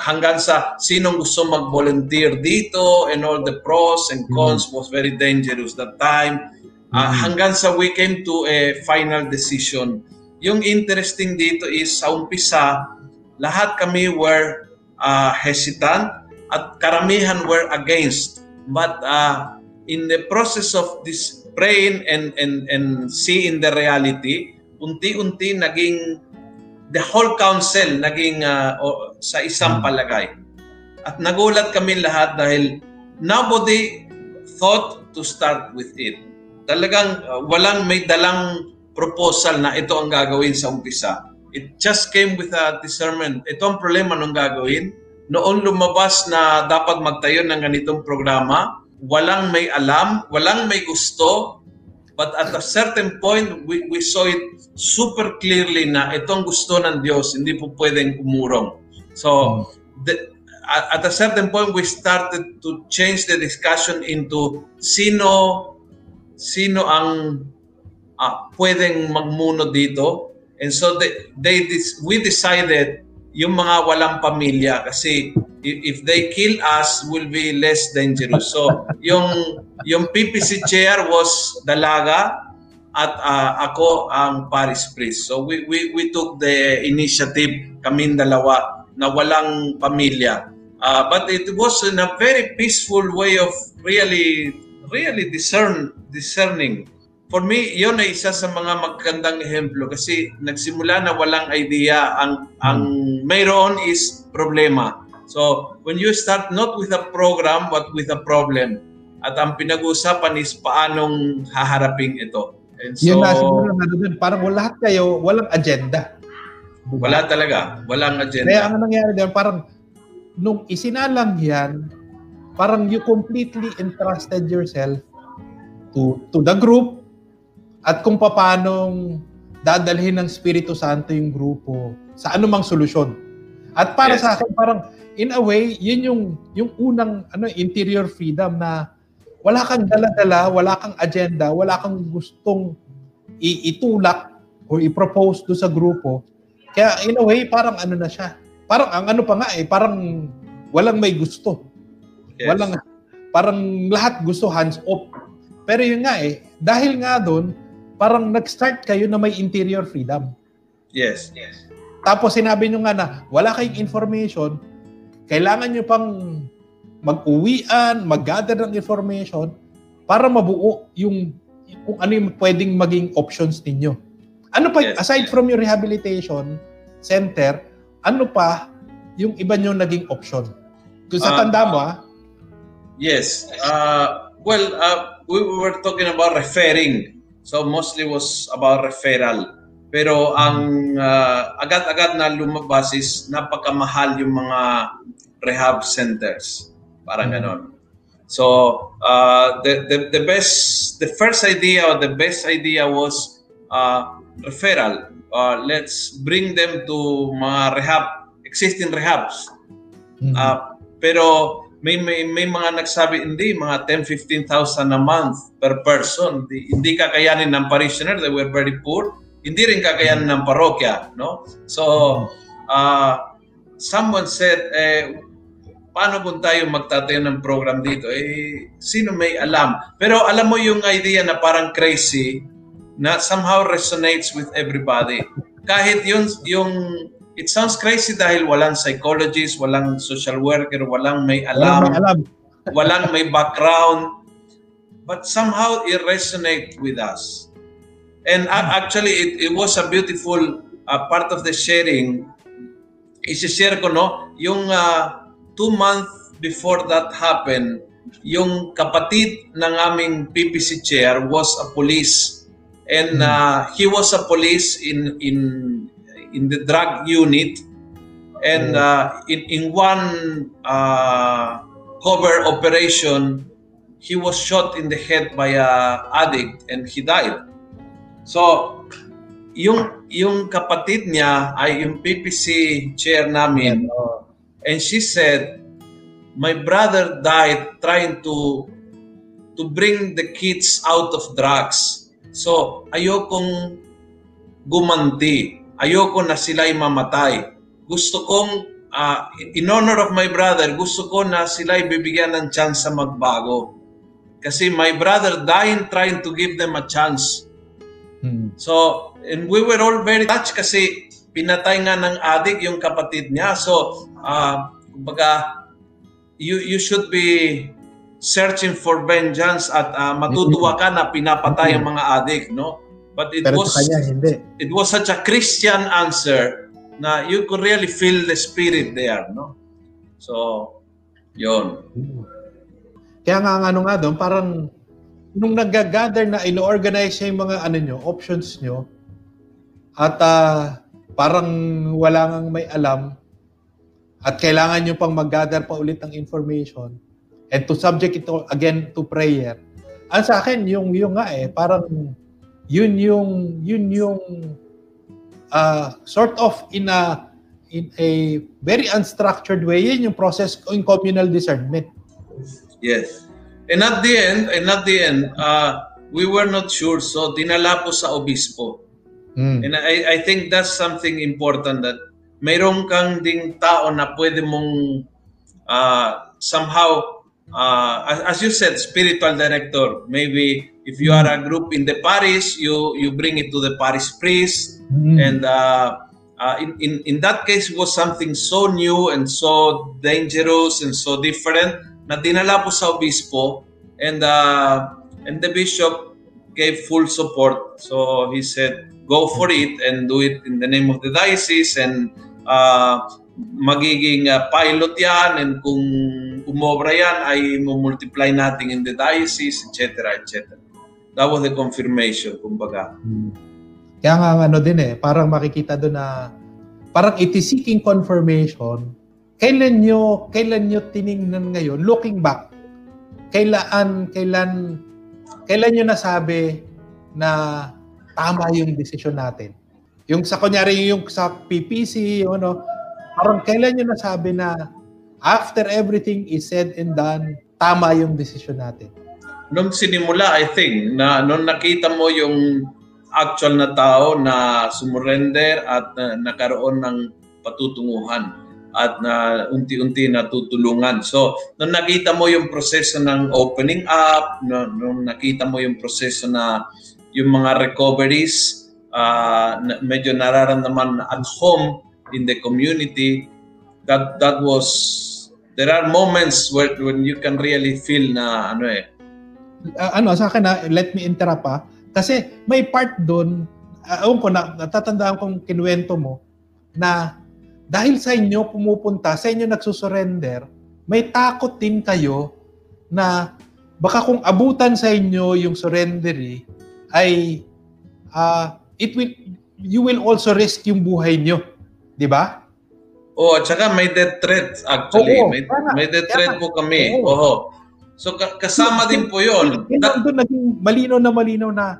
hanggang sa sinong gusto mag-volunteer dito and all the pros and mm-hmm. cons mm-hmm. was very dangerous that time. Uh. Hanggang sa we came to a final decision. Yung interesting dito is sa umpisa, lahat kami were uh, hesitant at karamihan were against. But uh, in the process of this praying and, and, and seeing the reality, unti-unti naging the whole council naging uh, o, sa isang hmm. palagay. At nagulat kami lahat dahil nobody thought to start with it. Talagang uh, walang may dalang proposal na ito ang gagawin sa umpisa. It just came with a discernment. Ito ang problema nung gagawin. Noon lumabas na dapat magtayo ng ganitong programa, walang may alam, walang may gusto, but at a certain point, we, we saw it super clearly na itong gusto ng Diyos, hindi po pwedeng umurong. So, the, at a certain point, we started to change the discussion into sino sino ang uh, pwedeng magmuno dito. And so they, they we decided yung mga walang pamilya kasi if they kill us will be less dangerous. So yung yung PPC chair was Dalaga, at uh, ako ang parish priest. So we, we, we took the initiative, kaming dalawa, na walang pamilya. Uh, but it was in a very peaceful way of really, really discern, discerning. For me, yun ay isa sa mga magandang ehemplo kasi nagsimula na walang idea. Ang, ang mayroon is problema. So, when you start not with a program but with a problem, at ang pinag-uusapan is paanong haharapin ito. And so, yun na siguro na doon, parang lahat kayo, walang agenda. Wala talaga, walang agenda. Kaya ang nangyari doon, parang nung isinalang yan, parang you completely entrusted yourself to to the group at kung paanong dadalhin ng Espiritu Santo yung grupo sa anumang solusyon. At para yes. sa akin, parang in a way, yun yung, yung unang ano, interior freedom na wala kang dala-dala, wala kang agenda, wala kang gustong itulak o i-propose do sa grupo. Kaya in a way, parang ano na siya. Parang ang ano pa nga eh, parang walang may gusto. Yes. Walang, parang lahat gusto hands off. Pero yun nga eh, dahil nga doon, parang nag-start kayo na may interior freedom. Yes, yes. Tapos sinabi nyo nga na wala kayong information, kailangan nyo pang mag-uwian, mag-gather ng information para mabuo yung kung ano yung pwedeng maging options ninyo. Ano pa, yes. aside from your rehabilitation center, ano pa yung iba nyo naging option? Kung sa uh, tanda mo, ah. Yes. Uh, well, uh, we were talking about referring. So mostly was about referral. Pero ang uh, agad-agad na lumabas is napakamahal yung mga rehab centers. Parang mm-hmm. ganon. So, uh, the, the, the best, the first idea or the best idea was uh, referral. Uh, let's bring them to mga rehab, existing rehabs. Mm-hmm. Uh, pero may, may, may mga nagsabi, hindi, mga 10, 15,000 a month per person. Hindi, hindi kakayanin ng parishioner, they were very poor. Hindi rin kakayanin ng parokya. No? So, uh, someone said, eh, paano kung tayo magtatayo ng program dito? Eh, sino may alam? Pero alam mo yung idea na parang crazy na somehow resonates with everybody. Kahit yun, yung it sounds crazy dahil walang psychologist, walang social worker, walang may alam, walang may, alam. walang may background, but somehow it resonates with us. And actually, it, it was a beautiful uh, part of the sharing. Isi-share ko, no? Yung uh, two months before that happened, yung kapatid ng aming PPC chair was a police. And hmm. uh, he was a police in in in the drug unit. And uh, in, in one uh, cover operation, he was shot in the head by a addict and he died. So, yung yung kapatid niya ay yung PPC chair namin. And she said, "My brother died trying to to bring the kids out of drugs. So ayokong gumanti. Ayoko na sila'y mamatay. Gusto kong, uh, in honor of my brother, gusto ko na sila'y bibigyan ng chance sa magbago. Kasi my brother dying trying to give them a chance. Hmm. So, and we were all very touched kasi pinatay nga ng adik yung kapatid niya. So, uh, kumbaga, you, you should be searching for vengeance at uh, matutuwa ka na pinapatay ang mga adik, no? But it Pero was kanya, hindi. it was such a Christian answer na you could really feel the spirit there, no? So, yon. Kaya nga ano nga doon, parang nung nag-gather na ino-organize niya yung mga ano nyo, options nyo, at uh, parang wala nang may alam, at kailangan nyo pang mag-gather pa ulit ng information, and to subject it again to prayer. Ang sa akin, yung, yung nga eh, parang yun yung yun yung uh, sort of in a in a very unstructured way yun yung process in communal discernment. Yes. And at the end and at the end uh, we were not sure so dinala po sa obispo. Mm. and I, I think that's something important that mayroon kang ding tao na pwede mong uh, somehow uh, as, as you said spiritual director maybe if you are a group in the parish, you you bring it to the parish priest, mm. and uh, uh, in, in in that case was something so new and so dangerous and so different na dinala po sa obispo, and uh, and the bishop gave full support. So he said, go for it and do it in the name of the diocese and uh, magiging uh, pilot yan and kung umobra yan ay multiply natin in the diocese, etc. etc that was the confirmation, kumbaga. Hmm. Kaya nga ano din eh, parang makikita doon na parang it is seeking confirmation. Kailan nyo, kailan nyo tiningnan ngayon, looking back, kailan, kailan, kailan nyo nasabi na tama yung desisyon natin? Yung sa kunyari yung sa PPC, yung ano, parang kailan nyo nasabi na after everything is said and done, tama yung desisyon natin? nung sinimula, I think, na nung nakita mo yung actual na tao na sumurrender at uh, nakaroon ng patutunguhan at na unti-unti natutulungan. So, nung nakita mo yung proseso ng opening up, nung, nung nakita mo yung proseso na yung mga recoveries, uh, medyo nararamdaman at home in the community, that that was there are moments where when you can really feel na ano eh uh, ano sa akin na let me interrupt pa kasi may part doon uh, ko na natatandaan kong kinuwento mo na dahil sa inyo pumupunta, sa inyo nagsusurrender, may takot din kayo na baka kung abutan sa inyo yung surrendery ay uh, it will you will also risk yung buhay nyo. Di ba? Oh, at saka may death threat actually. Oo, may, may death threat po kami. Oo. Oho. So kasama din po 'yon. That, doon naging malinaw na malinaw na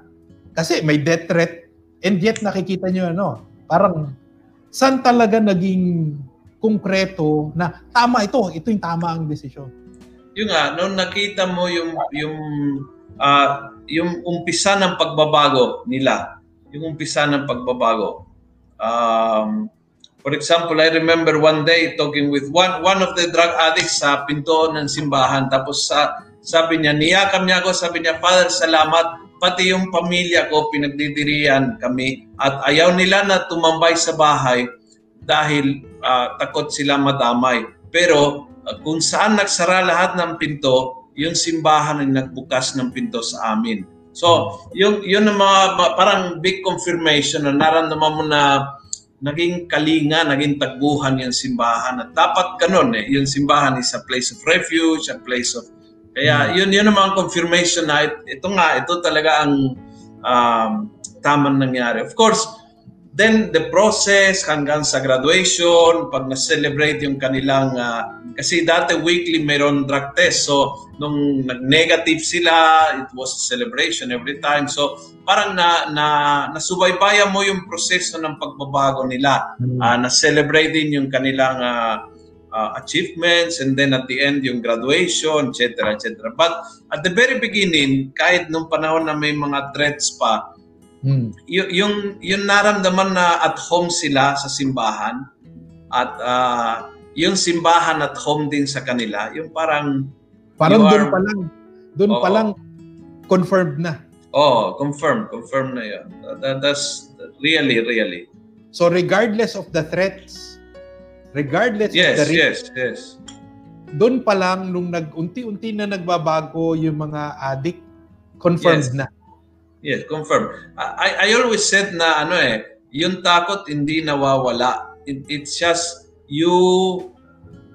kasi may death threat and yet nakikita niyo ano, parang saan talaga naging konkreto na tama ito, ito yung tama ang desisyon. Yung nga, nung nakita mo yung yung uh, yung umpisa ng pagbabago nila, yung umpisa ng pagbabago. Um, For example, I remember one day talking with one one of the drug addicts sa pinto ng simbahan. Tapos sa, sabi niya, niyakam niya ako, sabi niya, Father, salamat. Pati yung pamilya ko, pinagdidirian kami. At ayaw nila na tumambay sa bahay dahil uh, takot sila madamay. Pero uh, kung saan nagsara lahat ng pinto, yung simbahan ang nagbukas ng pinto sa amin. So, yung, yun ang mga parang big confirmation na naramdaman mo na naging kalinga, naging tagbuhan yung simbahan. At dapat ganun eh. Yung simbahan is a place of refuge, a place of... Kaya hmm. yun, yun naman confirmation na ito nga, ito talaga ang um, tamang nangyari. Of course, Then the process hanggang sa graduation, pag na-celebrate yung kanilang, uh, kasi dati weekly mayroon drug test. So nung nag-negative sila, it was a celebration every time. So parang na, na nasubaybayan mo yung proseso ng pagbabago nila. Uh, na-celebrate din yung kanilang uh, uh, achievements and then at the end yung graduation, etc. etc. But at the very beginning, kahit nung panahon na may mga threats pa, Hmm. Y- yung yung naramdaman na at home sila sa simbahan at ah, yung simbahan at home din sa kanila, yung parang Parang doon pa lang. Doon pa Oo. lang confirmed na. oh, confirm, confirm na 'yon. That, that's really really. So regardless of the threats, regardless of Yes, the risk, yes, yes. doon pa lang nung nag-unti-unti na nagbabago yung mga addict, confirmed Yes. na. Yes, confirm. I, I always said na ano eh, yung takot hindi nawawala. It, it's just you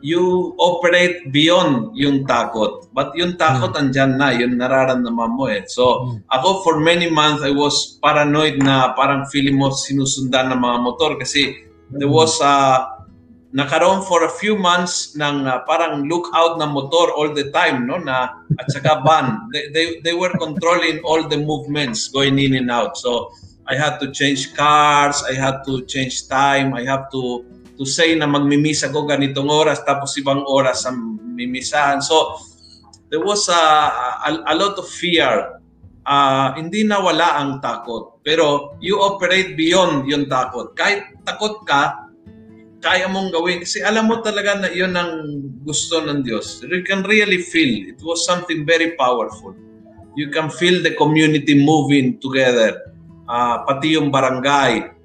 you operate beyond yung takot. But yung takot andyan na, yung nararamdaman mo eh. So, Hmm. ako for many months I was paranoid na parang feeling mo sinusundan ng mga motor kasi there was uh, nakaroon for a few months ng uh, parang lookout na motor all the time no na at saka ban they, they they were controlling all the movements going in and out. So I had to change cars I had to change time I have to to say na magmimis ako ganitong oras tapos ibang oras ang mimisahan. So there was a, a, a lot of fear. Ah, hindi nawala ang takot. Pero you operate beyond yung takot. Kahit takot ka kaya mong gawin kasi alam mo talaga na yun ang gusto ng Diyos. You can really feel. It was something very powerful. You can feel the community moving together. Ah, pati yung barangay.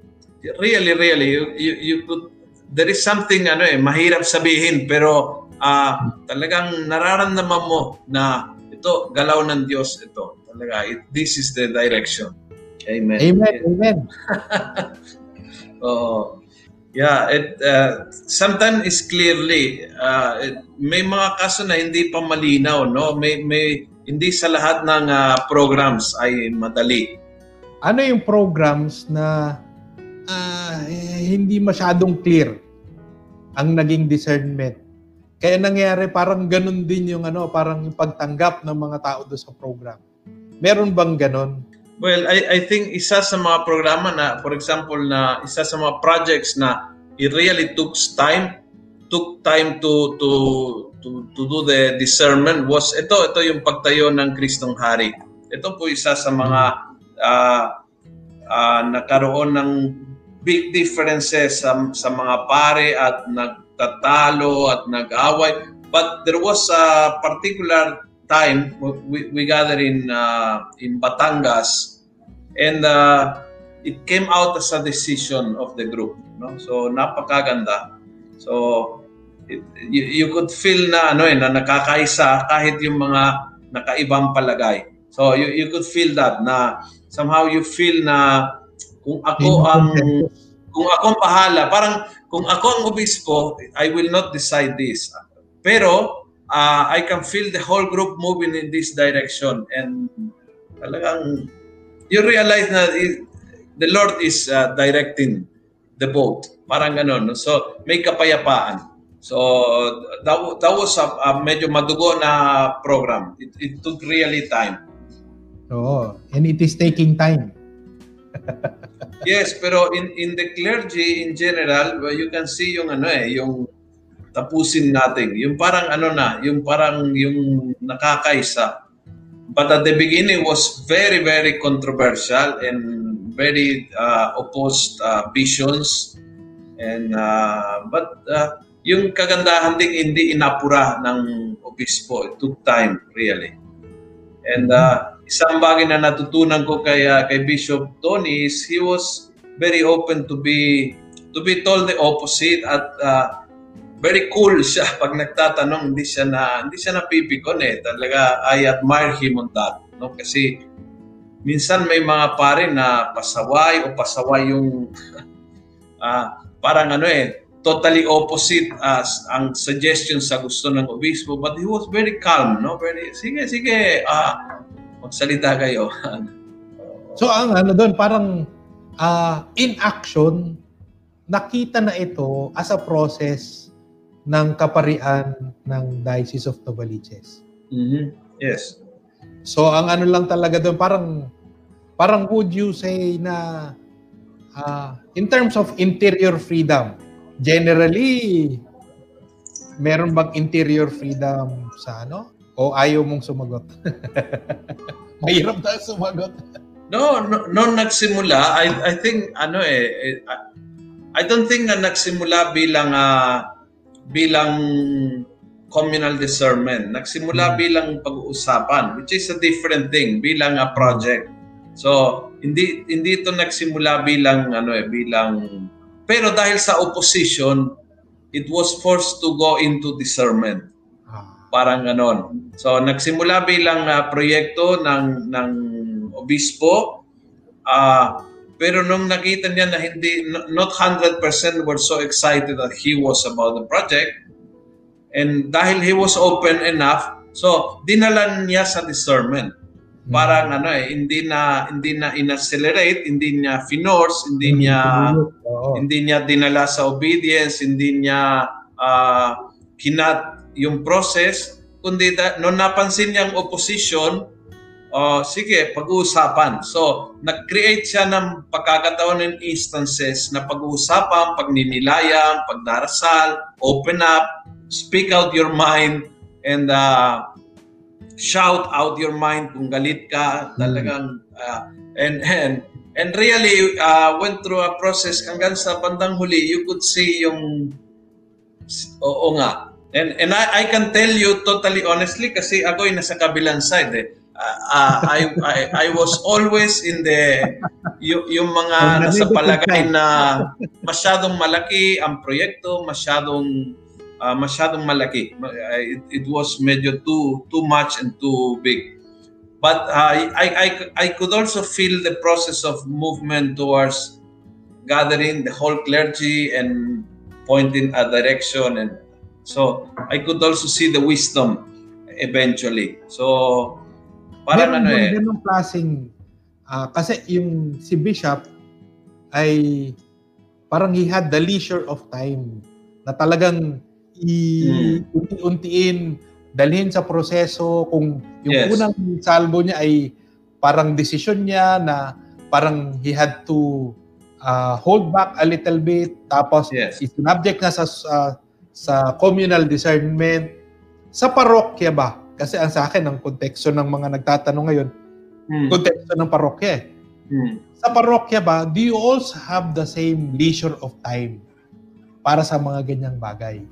Really, really, you, you, you could, there is something, ano eh, mahirap sabihin, pero ah, talagang nararamdaman mo na ito, galaw ng Diyos ito. Talaga, it, this is the direction. Amen. Amen, amen. Oo. Yeah, it uh, sometimes is clearly uh, it- may mga kaso na hindi pa malinaw, no? May may hindi sa lahat ng uh, programs ay madali. Ano yung programs na eh, hindi masyadong clear ang naging discernment? Kaya nangyari parang ganun din yung ano, parang yung pagtanggap ng mga tao doon sa program. Meron bang ganun? Well, I I think isa sa mga programa na for example na isa sa mga projects na it really took time took time to to to to do the discernment was ito ito yung pagtayo ng Kristong Hari. Ito po isa sa mga ah, ah, nagkaroon ng big differences sa, sa mga pare at nagtatalo at nag-away. But there was a particular time we, we gathered in uh, in Batangas and uh, it came out as a decision of the group no? So napakaganda. So it, you, you could feel na ano eh na nakakaisa kahit yung mga nakaibang palagay. So you, you could feel that na somehow you feel na kung ako ang kung ako ang bahala, parang kung ako ang obispo, I will not decide this. Pero uh, I can feel the whole group moving in this direction and talagang you realize na it- the Lord is uh, directing the boat. Parang ganun. no? So may kapayapaan. So that, that was a, a medyo madugo na program. It, it took really time. Oo. And it is taking time. Yes, pero in in the clergy in general, you can see yung ano eh, yung tapusin natin. Yung parang ano na, yung parang yung nakakaisa. But at the beginning was very very controversial and very uh, opposed uh, visions and uh, but uh, yung kagandahan din hindi inapura ng obispo. It took time really. And uh, isang bagay na natutunan ko kay uh, kay Bishop Tony is he was very open to be to be told the opposite at uh, very cool siya pag nagtatanong hindi siya na hindi siya napipikon eh. Talaga I admire him on that no? Kasi minsan may mga pare na pasaway o pasaway yung ah, parang ano eh totally opposite as ang suggestion sa gusto ng obispo. But he was very calm no? Very sige sige ah magsalita kayo. So ang ano doon, parang ah, in action, nakita na ito as a process ng kaparian ng Diocese of Novaliches. Mhm. yes So ang ano lang talaga doon, parang parang would you say na ah, in terms of interior freedom, generally, meron bang interior freedom sa ano? O ayaw mong sumagot? Mahirap na sumagot. No, no, no nagsimula, I, I think, ano eh, eh I don't think na nagsimula bilang uh, bilang communal discernment. Nagsimula hmm. bilang pag-uusapan, which is a different thing, bilang a project. So, hindi hindi ito nagsimula bilang ano eh, bilang pero dahil sa opposition, it was forced to go into discernment. Ah. Parang ganon. So, nagsimula bilang uh, proyekto ng ng obispo uh, pero nung nakita niya na hindi, not 100% were so excited that he was about the project, and dahil he was open enough, so dinala niya sa discernment. Parang hmm. ano eh, hindi na hindi na inaccelerate, hindi niya finorce, hindi hmm. niya hindi niya dinala sa obedience, hindi niya uh, kinat yung process, kundi da, nung napansin niyang opposition, uh, sige, pag-uusapan. So, nag-create siya ng pagkakataon ng instances na pag-uusapan, pagninilayan, pagdarasal, open up, speak out your mind, and uh, shout out your mind kung galit ka, talagang, uh, and, and, and really uh, went through a process hanggang sa bandang huli, you could see yung, oo nga, And and I, I can tell you totally honestly kasi ako ay nasa kabilang side eh uh, I, I I was always in the y- yung mga nasa palagay na masyadong malaki ang proyekto, masyadong uh, masyadong malaki. It, it was medyo too too much and too big. But uh, I, I I could also feel the process of movement towards gathering the whole clergy and pointing a direction and so I could also see the wisdom eventually. So Parang Meron ano eh. Ganong klaseng, uh, kasi yung si Bishop ay parang he had the leisure of time na talagang i-unti-untiin, dalhin sa proseso kung yung yes. unang salbo niya ay parang desisyon niya na parang he had to uh, hold back a little bit tapos yes. isinabject na sa uh, sa communal discernment sa parokya ba kasi ang sa akin, ang konteksto ng mga nagtatanong ngayon, hmm. konteksto ng parokya eh. Hmm. Sa parokya ba, do you also have the same leisure of time para sa mga ganyang bagay?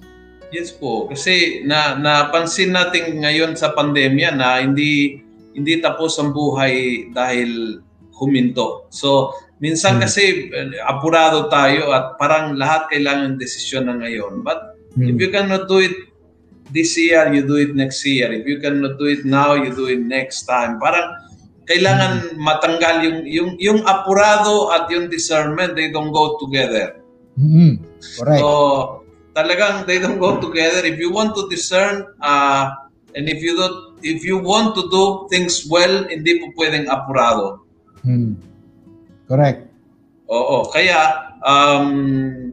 Yes po, kasi na napansin natin ngayon sa pandemya na hindi hindi tapos ang buhay dahil huminto. So, minsan hmm. kasi eh, apurado tayo at parang lahat kailangan desisyon na ngayon. But hmm. if you cannot do it this year, you do it next year. If you cannot do it now, you do it next time. Parang kailangan matanggal yung yung yung apurado at yung discernment, they don't go together. Mm-hmm. Correct. So, talagang they don't go together. If you want to discern uh, and if you don't if you want to do things well, hindi po pwedeng apurado. Hmm. Correct. Oo, kaya um,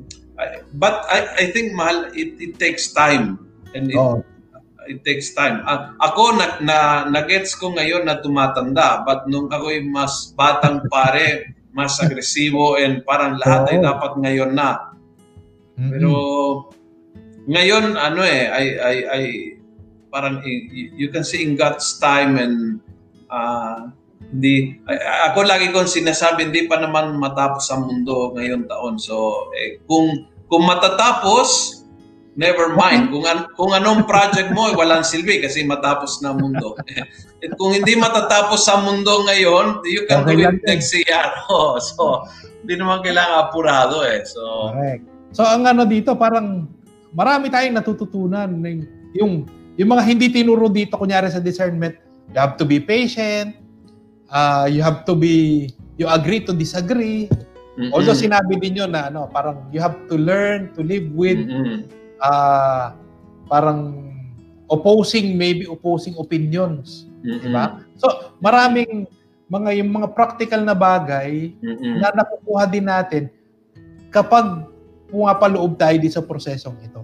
but I, I think mahal it, it takes time And it, oh. it takes time. Uh, ako, na, na, na-gets ko ngayon na tumatanda. But nung ako'y mas batang pare, mas agresibo and parang lahat oh. ay dapat ngayon na. Mm-hmm. Pero ngayon, ano eh, I, I, I, parang you can see in God's time and uh, hindi ako lagi kong sinasabi hindi pa naman matapos ang mundo ngayon taon so eh, kung kung matatapos Never mind. Kung, an- kung anong project mo, walang silbi kasi matapos na mundo. At kung hindi matatapos sa mundo ngayon, you can okay do it next year. Oh, so, hindi naman kailangan apurado eh. So, Correct. So, ang ano dito, parang marami tayong natututunan. Yung, yung mga hindi tinuro dito, kunyari sa discernment, you have to be patient, uh, you have to be, you agree to disagree. Mm-hmm. Although sinabi din yun na ano, parang you have to learn to live with mm-hmm uh, parang opposing maybe opposing opinions, mm-hmm. di ba? So, maraming mga yung mga practical na bagay mm-hmm. na nakukuha din natin kapag pumapaloob tayo din sa prosesong ito.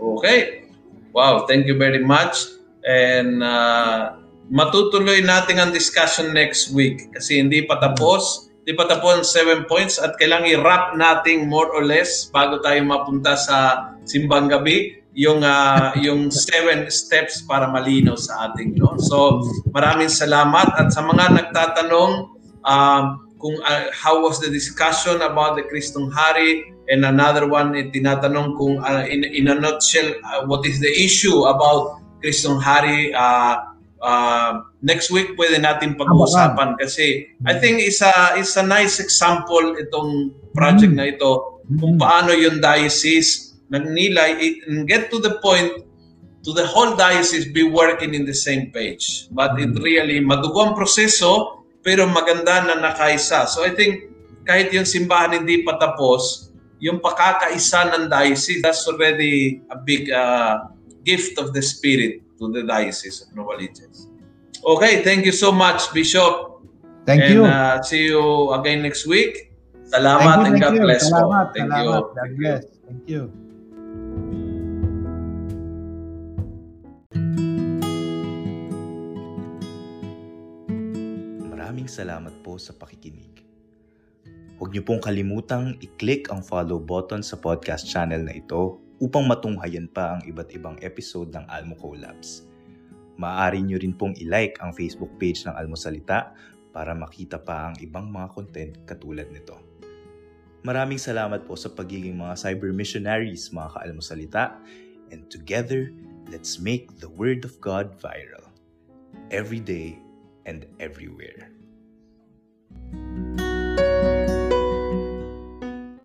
Okay. Wow, thank you very much. And uh, matutuloy natin ang discussion next week kasi hindi pa tapos. Hindi pa tapos ang 7 points at kailangan i-wrap natin more or less bago tayo mapunta sa simbang gabi yung uh, yung seven steps para malinaw sa ating no. So maraming salamat at sa mga nagtatanong um, kung uh, how was the discussion about the Kristong Hari and another one eh, tinatanong kung uh, in, in a nutshell uh, what is the issue about Kristong Hari uh, uh, next week pwede natin pag-uusapan kasi I think is a is a nice example itong project na ito kung paano yung diocese nagnilay and get to the point to the whole diocese be working in the same page. But it really, madugo ang proseso, pero maganda na nakaisa. So I think, kahit yung simbahan hindi pa tapos, yung pakakaisa ng diocese, that's already a big uh, gift of the Spirit to the Diocese of Novaliches. Okay, thank you so much, Bishop. Thank and, you. uh, see you again next week. Salamat thank you, and God thank you. bless po. Salamat, Thank salamat. you. God bless. Thank you. Maraming salamat po sa pakikinig. Huwag niyo pong kalimutang i-click ang follow button sa podcast channel na ito upang matunghayan pa ang iba't ibang episode ng Almo Collabs. Maaari nyo rin pong ilike ang Facebook page ng Almosalita para makita pa ang ibang mga content katulad nito. Maraming salamat po sa pagiging mga cyber missionaries mga kaalmosalita and together, let's make the Word of God viral every day and everywhere. Thank you